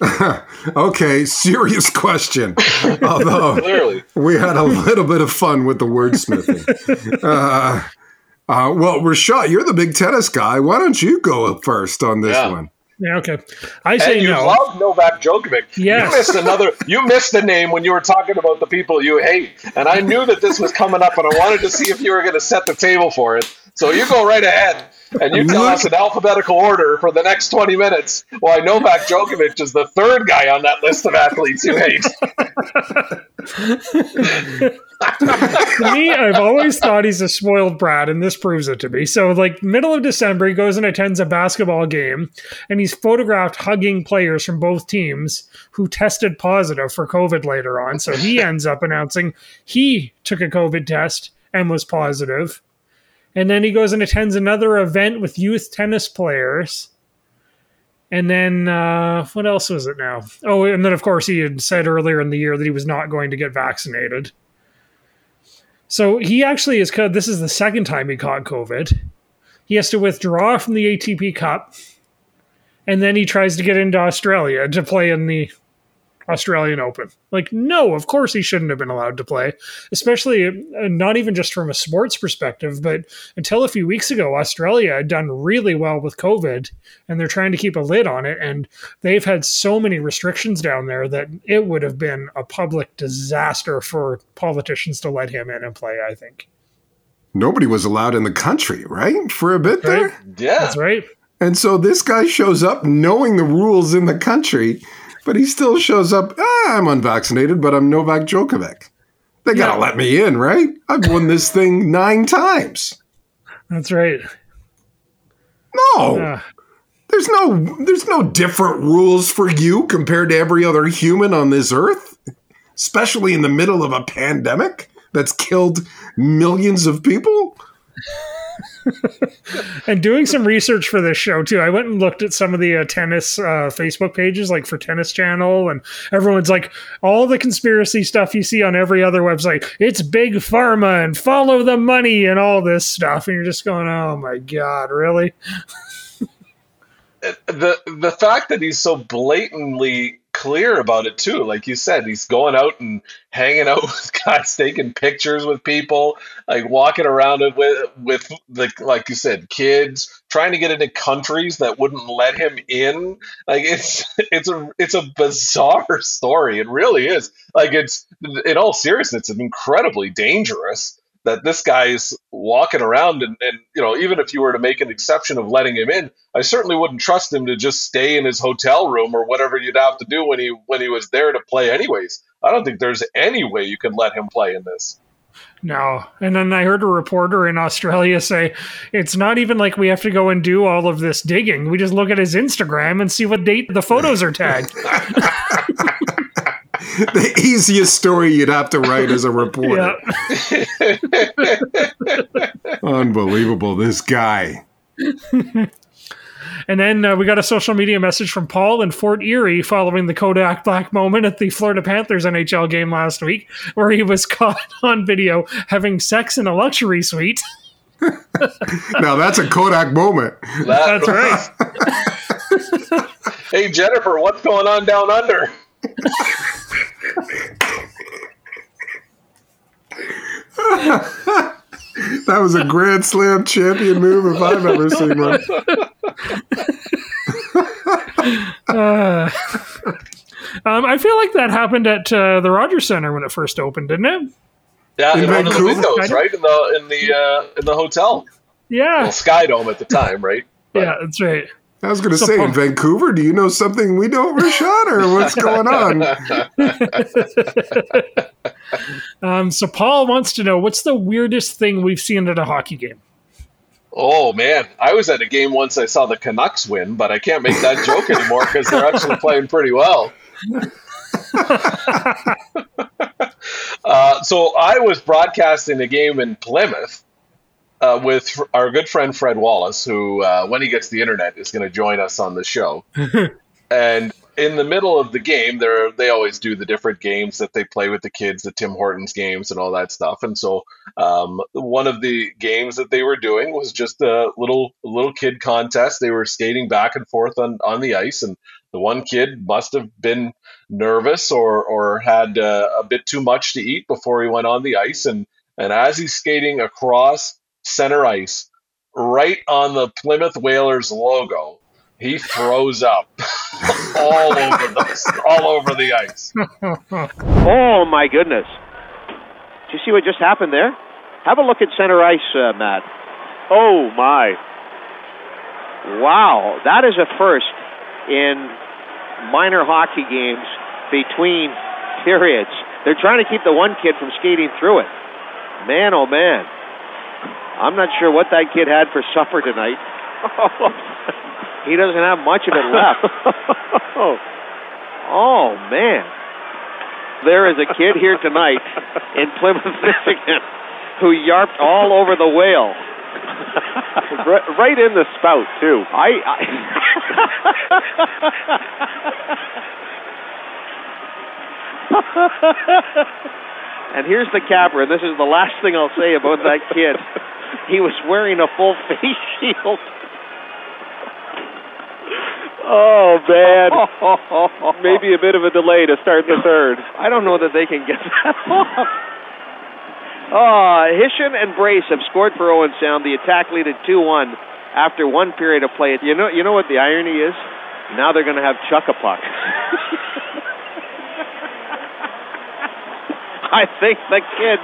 Speaker 6: Okay, serious question. Although
Speaker 5: Clearly.
Speaker 6: we had a little bit of fun with the wordsmithing. Uh, uh, well, Rashad, you're the big tennis guy. Why don't you go up first on this
Speaker 5: Yeah.
Speaker 6: one?
Speaker 4: Yeah, okay. I say
Speaker 5: And you
Speaker 4: no.
Speaker 5: love Novak Djokovic.
Speaker 4: Yes.
Speaker 5: You missed another. You missed the name when you were talking about the people you hate, and I knew that this was coming up, and I wanted to see if you were going to set the table for it. So you go right ahead, and you tell us in alphabetical order for the next twenty minutes why Novak Djokovic is the third guy on that list of athletes you hate.
Speaker 4: to me, I've always thought he's a spoiled brat, and this proves it to be. So, like, middle of December, he goes and attends a basketball game, and he's photographed hugging players from both teams who tested positive for COVID later on. So he ends up announcing he took a COVID test and was positive. And then he goes and attends another event with youth tennis players. And then uh, what else was it now? Oh, and then of course he had said earlier in the year that he was not going to get vaccinated. So he actually is. This is the second time he caught COVID. He has to withdraw from the ATP Cup, and then he tries to get into Australia to play in the Australian Open. Like, no, of course he shouldn't have been allowed to play, especially uh, not even just from a sports perspective, but until a few weeks ago, Australia had done really well with COVID and they're trying to keep a lid on it. And they've had so many restrictions down there that it would have been a public disaster for politicians to let him in and play, I think.
Speaker 6: Nobody was allowed in the country, right? For a bit
Speaker 4: right?
Speaker 6: there?
Speaker 5: Yeah.
Speaker 4: That's right.
Speaker 6: And so this guy shows up knowing the rules in the country but he still shows up. Ah, I'm unvaccinated, but I'm Novak Djokovic. They gotta yeah. let me in, right? I've won this thing nine times.
Speaker 4: That's right.
Speaker 6: No. Uh. There's no there's no different rules for you compared to every other human on this earth, especially in the middle of a pandemic that's killed millions of people.
Speaker 4: and doing some research for this show too, I went and looked at some of the uh, tennis uh, Facebook pages, like for Tennis Channel, and everyone's like, all the conspiracy stuff you see on every other website. It's big pharma and follow the money and all this stuff, and you're just going, oh my god, really?
Speaker 5: the the fact that he's so blatantly clear about it too. Like you said, he's going out and hanging out with guys, taking pictures with people, like walking around with with the like you said, kids, trying to get into countries that wouldn't let him in. Like it's it's a it's a bizarre story. It really is. Like it's in all seriousness, it's incredibly dangerous that this guy's walking around and, and you know even if you were to make an exception of letting him in i certainly wouldn't trust him to just stay in his hotel room or whatever you'd have to do when he when he was there to play anyways i don't think there's any way you can let him play in this
Speaker 4: no. And then I heard a reporter in Australia say it's not even like we have to go and do all of this digging. We just look at his Instagram and see what date the photos are tagged.
Speaker 6: the easiest story you'd have to write as a reporter. Unbelievable, this guy.
Speaker 4: And then uh, we got a social media message from Paul in Fort Erie following the Kodak Black moment at the Florida Panthers NHL game last week, where he was caught on video having sex in a luxury suite.
Speaker 6: now that's a Kodak moment.
Speaker 5: That,
Speaker 4: that's
Speaker 5: right. hey Jennifer, what's going on down under?
Speaker 6: That was a Grand Slam champion move if I've ever seen one.
Speaker 4: uh, um, I feel like that happened at uh, the Rogers Center when it first opened, didn't it?
Speaker 5: Yeah, in, in one of the windows, right in the in the uh, in the hotel.
Speaker 4: Yeah,
Speaker 5: well, Sky Dome at the time, right?
Speaker 4: But, yeah, that's right.
Speaker 6: I was going to so, say, in Vancouver, do you know something we don't, Rashad, or what's going
Speaker 4: on? um, so Paul wants to know what's the weirdest thing we've seen at a hockey game.
Speaker 5: Oh man, I was at a game once. I saw the Canucks win, but I can't make that joke anymore because they're actually playing pretty well. uh, so I was broadcasting a game in Plymouth uh, with our good friend Fred Wallace, who, uh, when he gets the internet, is going to join us on the show. and in the middle of the game, they they always do the different games that they play with the kids, the Tim Hortons games and all that stuff. And so, um, one of the games that they were doing was just a little little kid contest. They were skating back and forth on on the ice, and the one kid must have been nervous or or had uh, a bit too much to eat before he went on the ice, and and as he's skating across center ice, right on the Plymouth Whalers logo. He throws up all over the all over the ice.
Speaker 8: oh my goodness! Do you see what just happened there? Have a look at center ice, uh, Matt. Oh my! Wow, that is a first in minor hockey games between periods. They're trying to keep the one kid from skating through it. Man, oh man. I'm not sure what that kid had for supper tonight. he doesn't have much of it left. oh man. There is a kid here tonight in Plymouth, Michigan, who yarped all over the whale. right, right in the spout too. I. I and here's the capper. And this is the last thing I'll say about that kid. He was wearing a full face shield.
Speaker 9: Oh man, maybe a bit of a delay to start the third.
Speaker 8: I don't know that they can get that off. Oh, Hischen and Brace have scored for Owen Sound. The attack lead at 2-1 after one period of play. You know, you know what the irony is? Now they're going to have chuck a puck. I think the kid.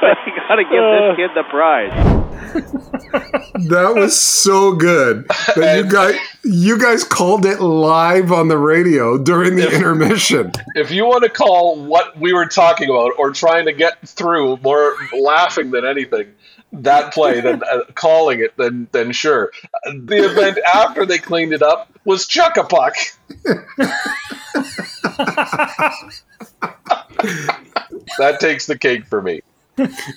Speaker 8: They got to give this kid the prize.
Speaker 6: That was so good. That you guys, you guys called it live on the radio during the intermission.
Speaker 5: If you want to call what we were talking about or trying to get through more laughing than anything, that play than uh, calling it, then then sure. The event after they cleaned it up was chuck a puck. that takes the cake for me.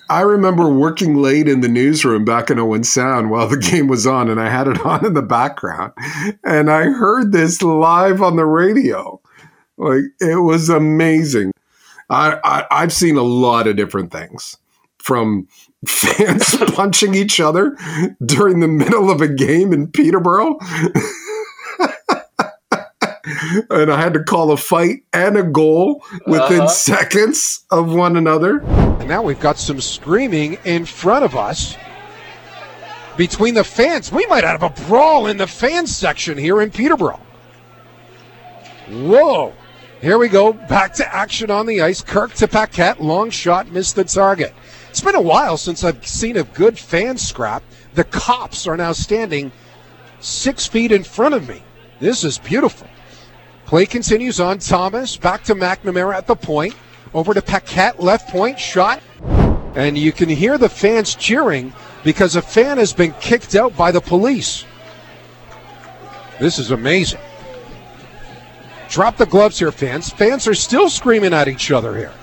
Speaker 6: I remember working late in the newsroom back in Owen Sound while the game was on, and I had it on in the background, and I heard this live on the radio. Like it was amazing. I, I I've seen a lot of different things from fans punching each other during the middle of a game in Peterborough. And I had to call a fight and a goal within
Speaker 5: Uh-huh.
Speaker 6: seconds of one another.
Speaker 10: And now we've got some screaming in front of us between the fans. We might have a brawl in the fans section here in Peterborough. Whoa. Here we go. Back to action on the ice. Kirk to Paquette. Long shot. Missed the target. It's been a while since I've seen a good fan scrap. The cops are now standing six feet in front of me. This is beautiful. Play continues on Thomas. Back to McNamara at the point. Over to Paquette. Left point. Shot. And you can hear the fans cheering because a fan has been kicked out by the police. This is amazing. Drop the gloves here, fans. Fans are still screaming at each other here.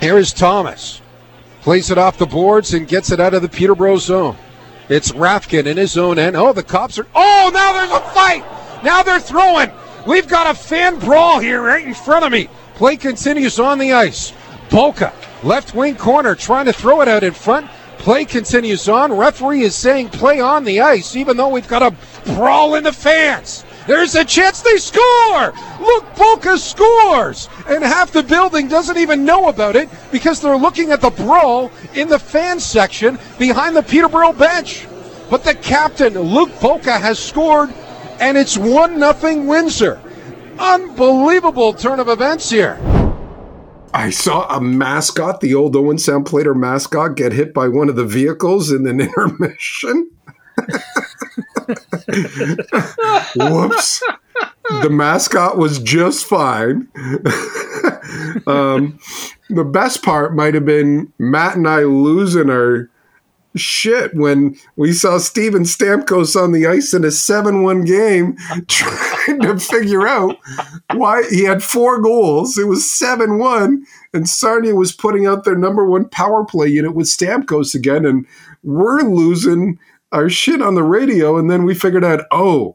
Speaker 10: Here is Thomas. Plays it off the boards and gets it out of the Peterborough zone. It's Rafkin in his own end. Oh, the cops are. Oh, now there's a fight. Now they're throwing. We've got a fan brawl here right in front of me. Play continues on the ice. Polka, left wing corner, trying to throw it out in front. Play continues on. Referee is saying play on the ice, even though we've got a brawl in the fans. There's a chance they score! Look, Polka scores! And half the building doesn't even know about it because they're looking at the brawl in the fan section behind the Peterborough bench. But the captain, Luke Polka, has scored, and it's 1 0 Windsor. Unbelievable turn of events here.
Speaker 6: I saw a mascot, the old Owen Sound Plater mascot, get hit by one of the vehicles in an intermission. Whoops. The mascot was just fine. um, the best part might have been Matt and I losing our shit when we saw Steven Stamkos on the ice in a 7 1 game trying to figure out why he had four goals. It was 7 1, and Sarnia was putting out their number one power play unit with Stamkos again, and we're losing our shit on the radio. And then we figured out, oh,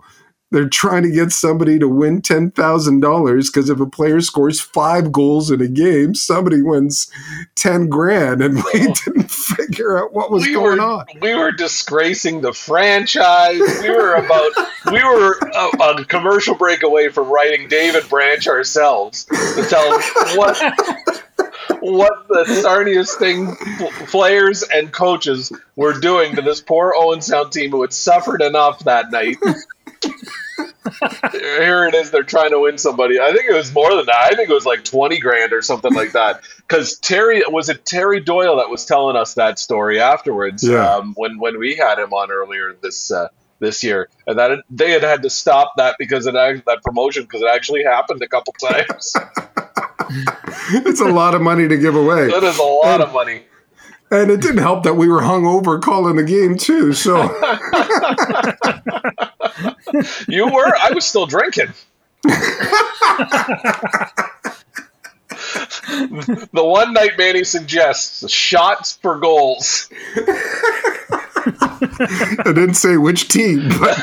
Speaker 6: they're trying to get somebody to win $10,000 because if a player scores five goals in a game, somebody wins 10 grand. And we oh. didn't figure out what was
Speaker 5: we
Speaker 6: going
Speaker 5: were,
Speaker 6: on.
Speaker 5: We were disgracing the franchise. We were about we were a, a commercial break away from writing David Branch ourselves to tell what what the Sarnia thing players and coaches were doing to this poor Owen Sound team who had suffered enough that night. Here it is. They're trying to win somebody. I think it was more than that. I think it was like twenty grand or something like that. Because Terry was it Terry Doyle that was telling us that story afterwards.
Speaker 6: Yeah.
Speaker 5: Um, when when we had him on earlier this uh, this year, and that they had had to stop that because it that promotion because it actually happened a couple times.
Speaker 6: It's a lot of money to give away.
Speaker 5: that is a lot of money.
Speaker 6: And it didn't help that we were hung over calling the game, too. So
Speaker 5: You were. I was still drinking. the one night Manny suggests shots for goals.
Speaker 6: I didn't say which team, but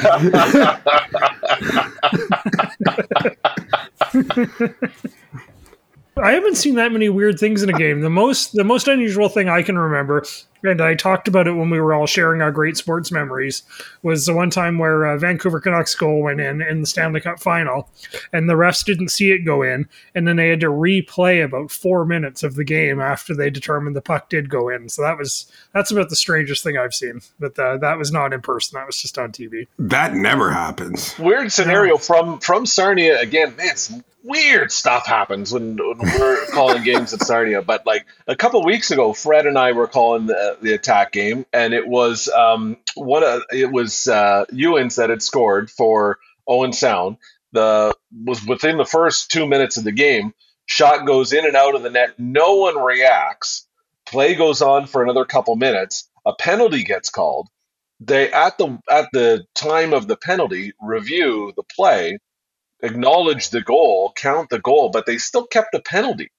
Speaker 4: I haven't seen that many weird things in a game. The most the most unusual thing I can remember, and I talked about it when we were all sharing our great sports memories, was the one time where uh, Vancouver Canucks goal went in in the Stanley Cup final, and the refs didn't see it go in, and then they had to replay about four minutes of the game after they determined the puck did go in. So that was that's about the strangest thing I've seen. But uh, that was not in person; that was just on TV.
Speaker 6: that never happens.
Speaker 5: Weird scenario from from Sarnia again. Man, some weird stuff happens when, when we're calling games at Sarnia. But like a couple weeks ago, Fred and I were calling the, the attack game, and it was um one of it was uh, Ewens that had scored for Owen Sound. The was within the first two minutes of the game. Shot goes in and out of the net. No one reacts. Play goes on for another couple minutes. A penalty gets called. They at the at the time of the penalty review the play acknowledge the goal, count the goal, but they still kept the penalty,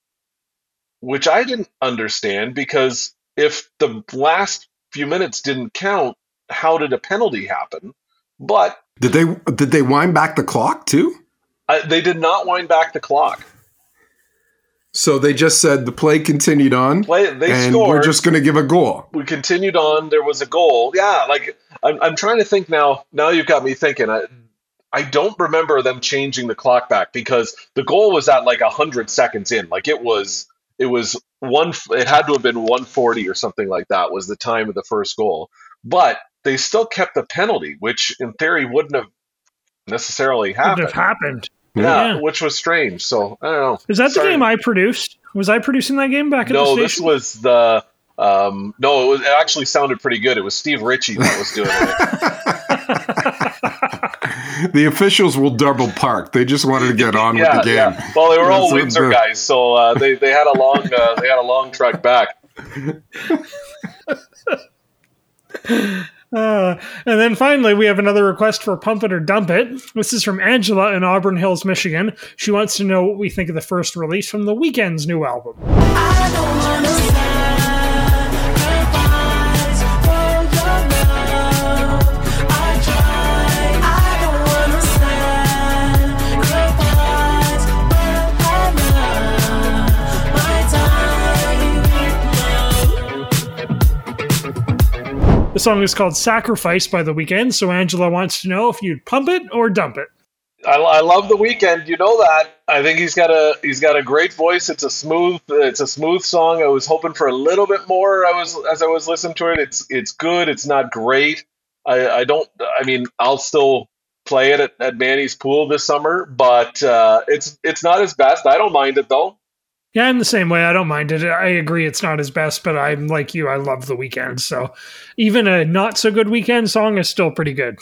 Speaker 5: which I didn't understand because if the last few minutes didn't count, how did a penalty happen? But
Speaker 6: Did they did they wind back the clock too?
Speaker 5: uh, they did not wind back the clock.
Speaker 6: So they just said the play continued on,
Speaker 5: Play they
Speaker 6: and
Speaker 5: scored.
Speaker 6: we're just going to give a goal.
Speaker 5: we continued on. There was a goal. Yeah, like I'm, I'm trying to think now. Now you've got me thinking. I, I don't remember them changing the clock back because the goal was at like hundred seconds in. Like it was, it was one. It had to have been 140 or something like that. Was the time of the first goal, but they still kept the penalty, which in theory wouldn't have necessarily happened.
Speaker 4: have happened.
Speaker 5: Yeah,
Speaker 4: Yeah.
Speaker 5: which was strange. So I don't know.
Speaker 4: Is that the game I produced? Was I producing that game back at
Speaker 5: No,
Speaker 4: the
Speaker 5: this was the. Um, no, it, was, it actually sounded pretty good. It was Steve Ritchie that was doing it.
Speaker 6: The officials will double park. They just wanted to get on with the game.
Speaker 5: yeah. Well, they were all
Speaker 6: That's
Speaker 5: Windsor
Speaker 6: the-
Speaker 5: guys, so uh, they they had a long uh, they had a long trek back.
Speaker 4: Uh, and then finally, we have another request for Pump It or Dump It. This is from Angela in Auburn Hills, Michigan. She wants to know what we think of the first release from The Weeknd's new album. Song is called Sacrifice by The Weeknd, so Angela wants to know if you'd pump it or dump it.
Speaker 5: I, I love the Weeknd. You know that. I think he's got a he's got a great voice. It's a smooth it's a smooth song. I was hoping for a little bit more. I was as I was listening to it. It's it's good. It's not great. I, I don't. I mean, I'll still play it at, at Manny's pool this summer, but uh, it's it's not his best. I don't mind it though.
Speaker 4: Yeah, I'm the same way. I don't mind it. I agree it's not his best, but I'm like you. I love The Weeknd. so even a not so good Weeknd song is still pretty good.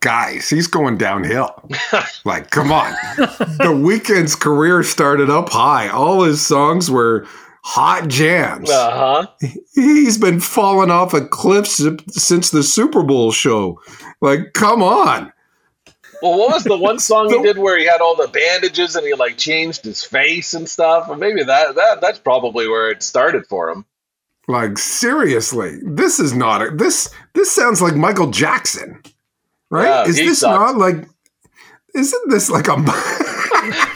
Speaker 6: Guys, he's going downhill. like, come on. the Weeknd's career started up high. All his songs were hot jams.
Speaker 5: Uh huh.
Speaker 6: He's been falling off a cliff since the Super Bowl show. Like, come on.
Speaker 5: Well, what was the one song he did where he had all the bandages and he like changed his face and stuff? Or maybe that that that's probably where it started for him.
Speaker 6: Like, seriously, this is not a, this. This sounds like Michael Jackson, right?
Speaker 5: Yeah,
Speaker 6: is this
Speaker 5: sucks.
Speaker 6: not like? Isn't this like a?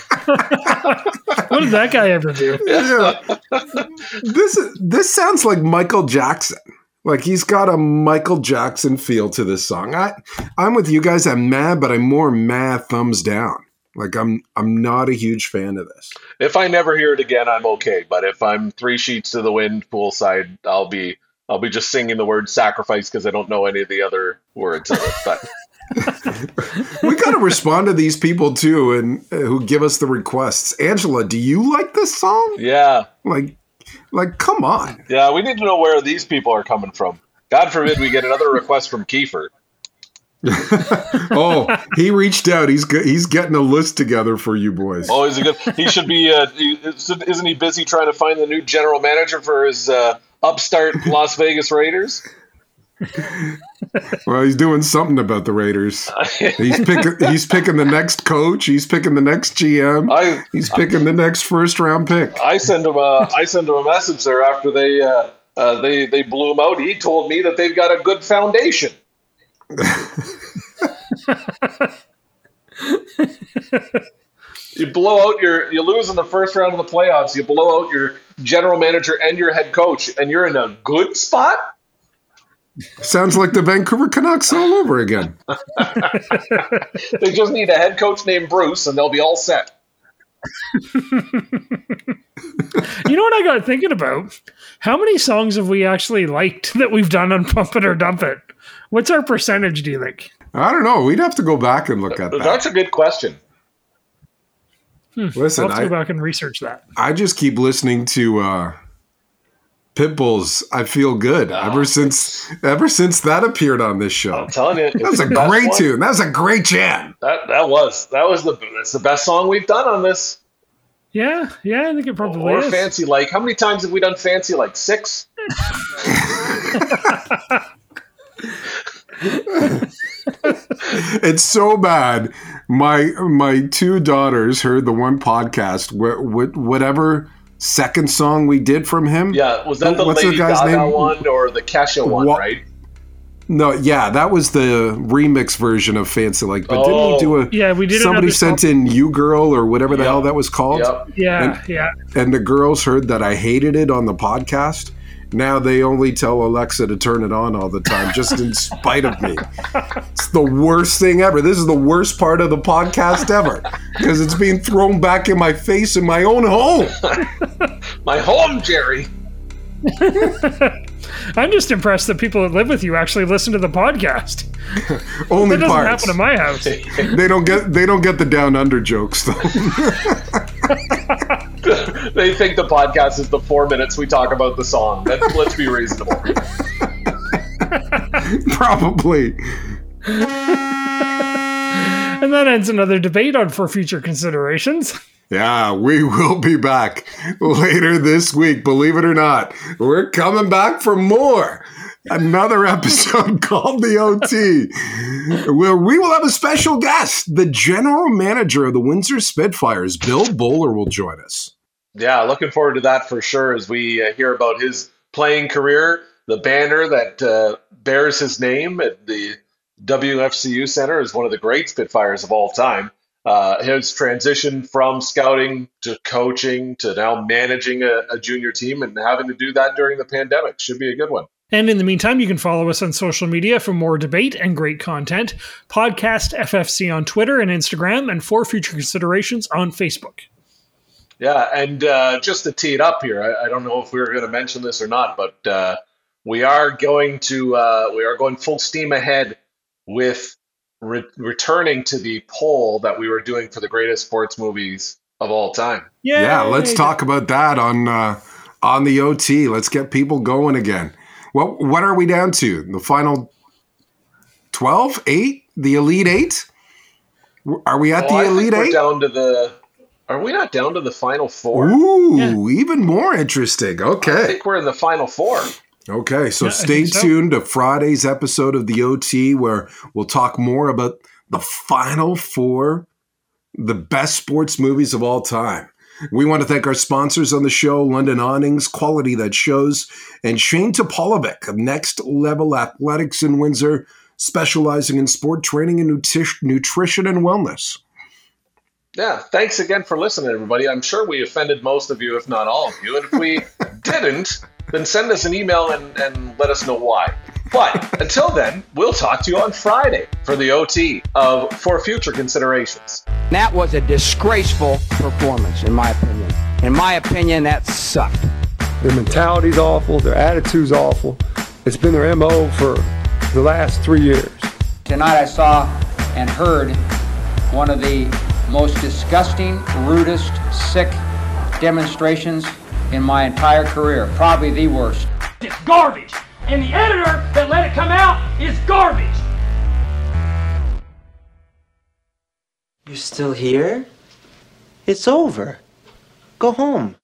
Speaker 4: What did that guy ever do?
Speaker 6: Yeah. this this sounds like Michael Jackson. Like he's got a Michael Jackson feel to this song. I I'm with you guys. I'm mad, but I'm more mad thumbs down. Like I'm I'm not a huge fan of this.
Speaker 5: If I never hear it again, I'm okay. But if I'm three sheets to the wind poolside, I'll be I'll be just singing the word sacrifice because I don't know any of the other words of it. But
Speaker 6: We got to respond to these people too, and uh, who give us the requests. Angela, do you like this song?
Speaker 5: yeah,
Speaker 6: Like, like come on.
Speaker 5: yeah, we need to know where these people are coming from. God forbid we get another request from Kiefer.
Speaker 6: Oh, he reached out. He's ge- he's getting a list together for you boys.
Speaker 5: Oh, is he good? He should be. Uh, he, isn't he busy trying to find the new general manager for his uh, upstart Las Vegas Raiders?
Speaker 6: well, he's doing something about the Raiders. He's picking. He's picking the next coach. He's picking the next GM.
Speaker 5: I,
Speaker 6: he's picking the next first round pick.
Speaker 5: I send him a. I send him a message there after they uh, uh, they they blew him out. He told me that they've got a good foundation. you blow out your. You lose in the first round of the playoffs. You blow out your general manager and your head coach, and you're in a good spot.
Speaker 6: Sounds like the Vancouver Canucks all over again.
Speaker 5: they just need a head coach named Bruce, and they'll be all set.
Speaker 4: you know what I got thinking about? How many songs have we actually liked that we've done on Pump It or Dump It? What's our percentage, do you think?
Speaker 6: I don't know. We'd have to go back and look at that.
Speaker 5: That's a good question.
Speaker 4: Hmm.
Speaker 6: Listen,
Speaker 4: I'll have to
Speaker 6: I-
Speaker 4: go back and research that.
Speaker 6: I just keep listening to uh Pitbull's I Feel Good ever since ever since that appeared on this show.
Speaker 5: I'm telling you,
Speaker 6: That was a
Speaker 5: it's the best
Speaker 6: great
Speaker 5: one.
Speaker 6: tune. That was a great jam.
Speaker 5: That that was that was the that's the best song we've done on this.
Speaker 4: Yeah, yeah, I think it probably
Speaker 5: Or
Speaker 4: is.
Speaker 5: fancy like. How many times have we done fancy like? Six.
Speaker 6: It's so bad. My my two daughters heard the one podcast where wh- whatever second song we did from him.
Speaker 5: Yeah, was that the
Speaker 6: What's
Speaker 5: Lady
Speaker 6: guy's
Speaker 5: Gaga
Speaker 6: name?
Speaker 5: one or the Kesha one?
Speaker 6: What-
Speaker 5: Right.
Speaker 6: No, yeah, that was the remix version of Fancy Like. But didn't we do a?
Speaker 4: Oh, yeah, we did
Speaker 6: Somebody sent
Speaker 4: song.
Speaker 6: in "You Girl" or whatever the
Speaker 5: Yep.
Speaker 6: hell that was called.
Speaker 5: Yep.
Speaker 4: Yeah, yeah.
Speaker 6: and the girls heard that I hated it on the podcast. Now they only tell Alexa to turn it on all the time, just in spite of me. It's the worst thing ever. This is the worst part of the podcast ever because it's being thrown back in my face in my own home.
Speaker 5: My home, Jerry.
Speaker 4: I'm just impressed that people that live with you actually listen to the podcast.
Speaker 6: Only
Speaker 4: That doesn't
Speaker 6: parts.
Speaker 4: happen in my house.
Speaker 6: They don't get they don't get the down under jokes though.
Speaker 5: They think the podcast is the four minutes we talk about the song. That, let's be reasonable.
Speaker 6: Probably.
Speaker 4: And that ends another debate on for future considerations.
Speaker 6: Yeah, we will be back later this week. Believe it or not, we're coming back for more. Another episode called the OT, where we will have a special guest. The general manager of the Windsor Spitfires, Bill Bowler, will join us.
Speaker 5: Yeah, looking forward to that for sure as we uh, hear about his playing career, the banner that uh, bears his name at the WFCU Center is one of the great Spitfires of all time. Uh, his transition from scouting to coaching to now managing a, a junior team and having to do that during the pandemic should be a good one.
Speaker 4: And in the meantime, you can follow us on social media for more debate and great content. Podcast FFC on Twitter and Instagram, and for future considerations on Facebook.
Speaker 5: Yeah, and uh, just to tee it up here, I, I don't know if we were going to mention this or not, but uh, we are going to uh, we are going full steam ahead with re- returning to the poll that we were doing for the greatest sports movies of all time.
Speaker 6: Yeah, let's talk about that on uh, on the OT. Let's get people going again. Well, what are we down to? The final 12, 8? The Elite 8? Are we at
Speaker 5: Oh,
Speaker 6: the
Speaker 5: think
Speaker 6: Elite
Speaker 5: we're
Speaker 6: 8?
Speaker 5: down to the. Are we not down to the final four?
Speaker 6: Ooh, even more interesting. Okay.
Speaker 5: I think we're in the final four.
Speaker 6: Okay, so
Speaker 4: Yeah,
Speaker 6: stay
Speaker 4: so.
Speaker 6: tuned to Friday's episode of the OT where we'll talk more about the final four, the best sports movies of all time. We want to thank our sponsors on the show London Awnings, Quality That Shows, and Shane Topolovic of Next Level Athletics in Windsor, specializing in sport training and nutrition, nutrition and wellness.
Speaker 5: Yeah, thanks again for listening, everybody. I'm sure we offended most of you, if not all of you. And if we didn't, then send us an email and, and let us know why. But until then, we'll talk to you on Friday for the OT of For Future Considerations.
Speaker 11: That was a disgraceful performance, in my opinion. In my opinion, that sucked.
Speaker 12: Their mentality's awful. Their attitude's awful. It's been their MO for the last three years.
Speaker 11: Tonight I saw and heard one of the most disgusting, rudest, sick demonstrations in my entire career. Probably the worst.
Speaker 13: It's garbage. And the editor that let it come out is garbage.
Speaker 14: You're still here? It's over. Go home.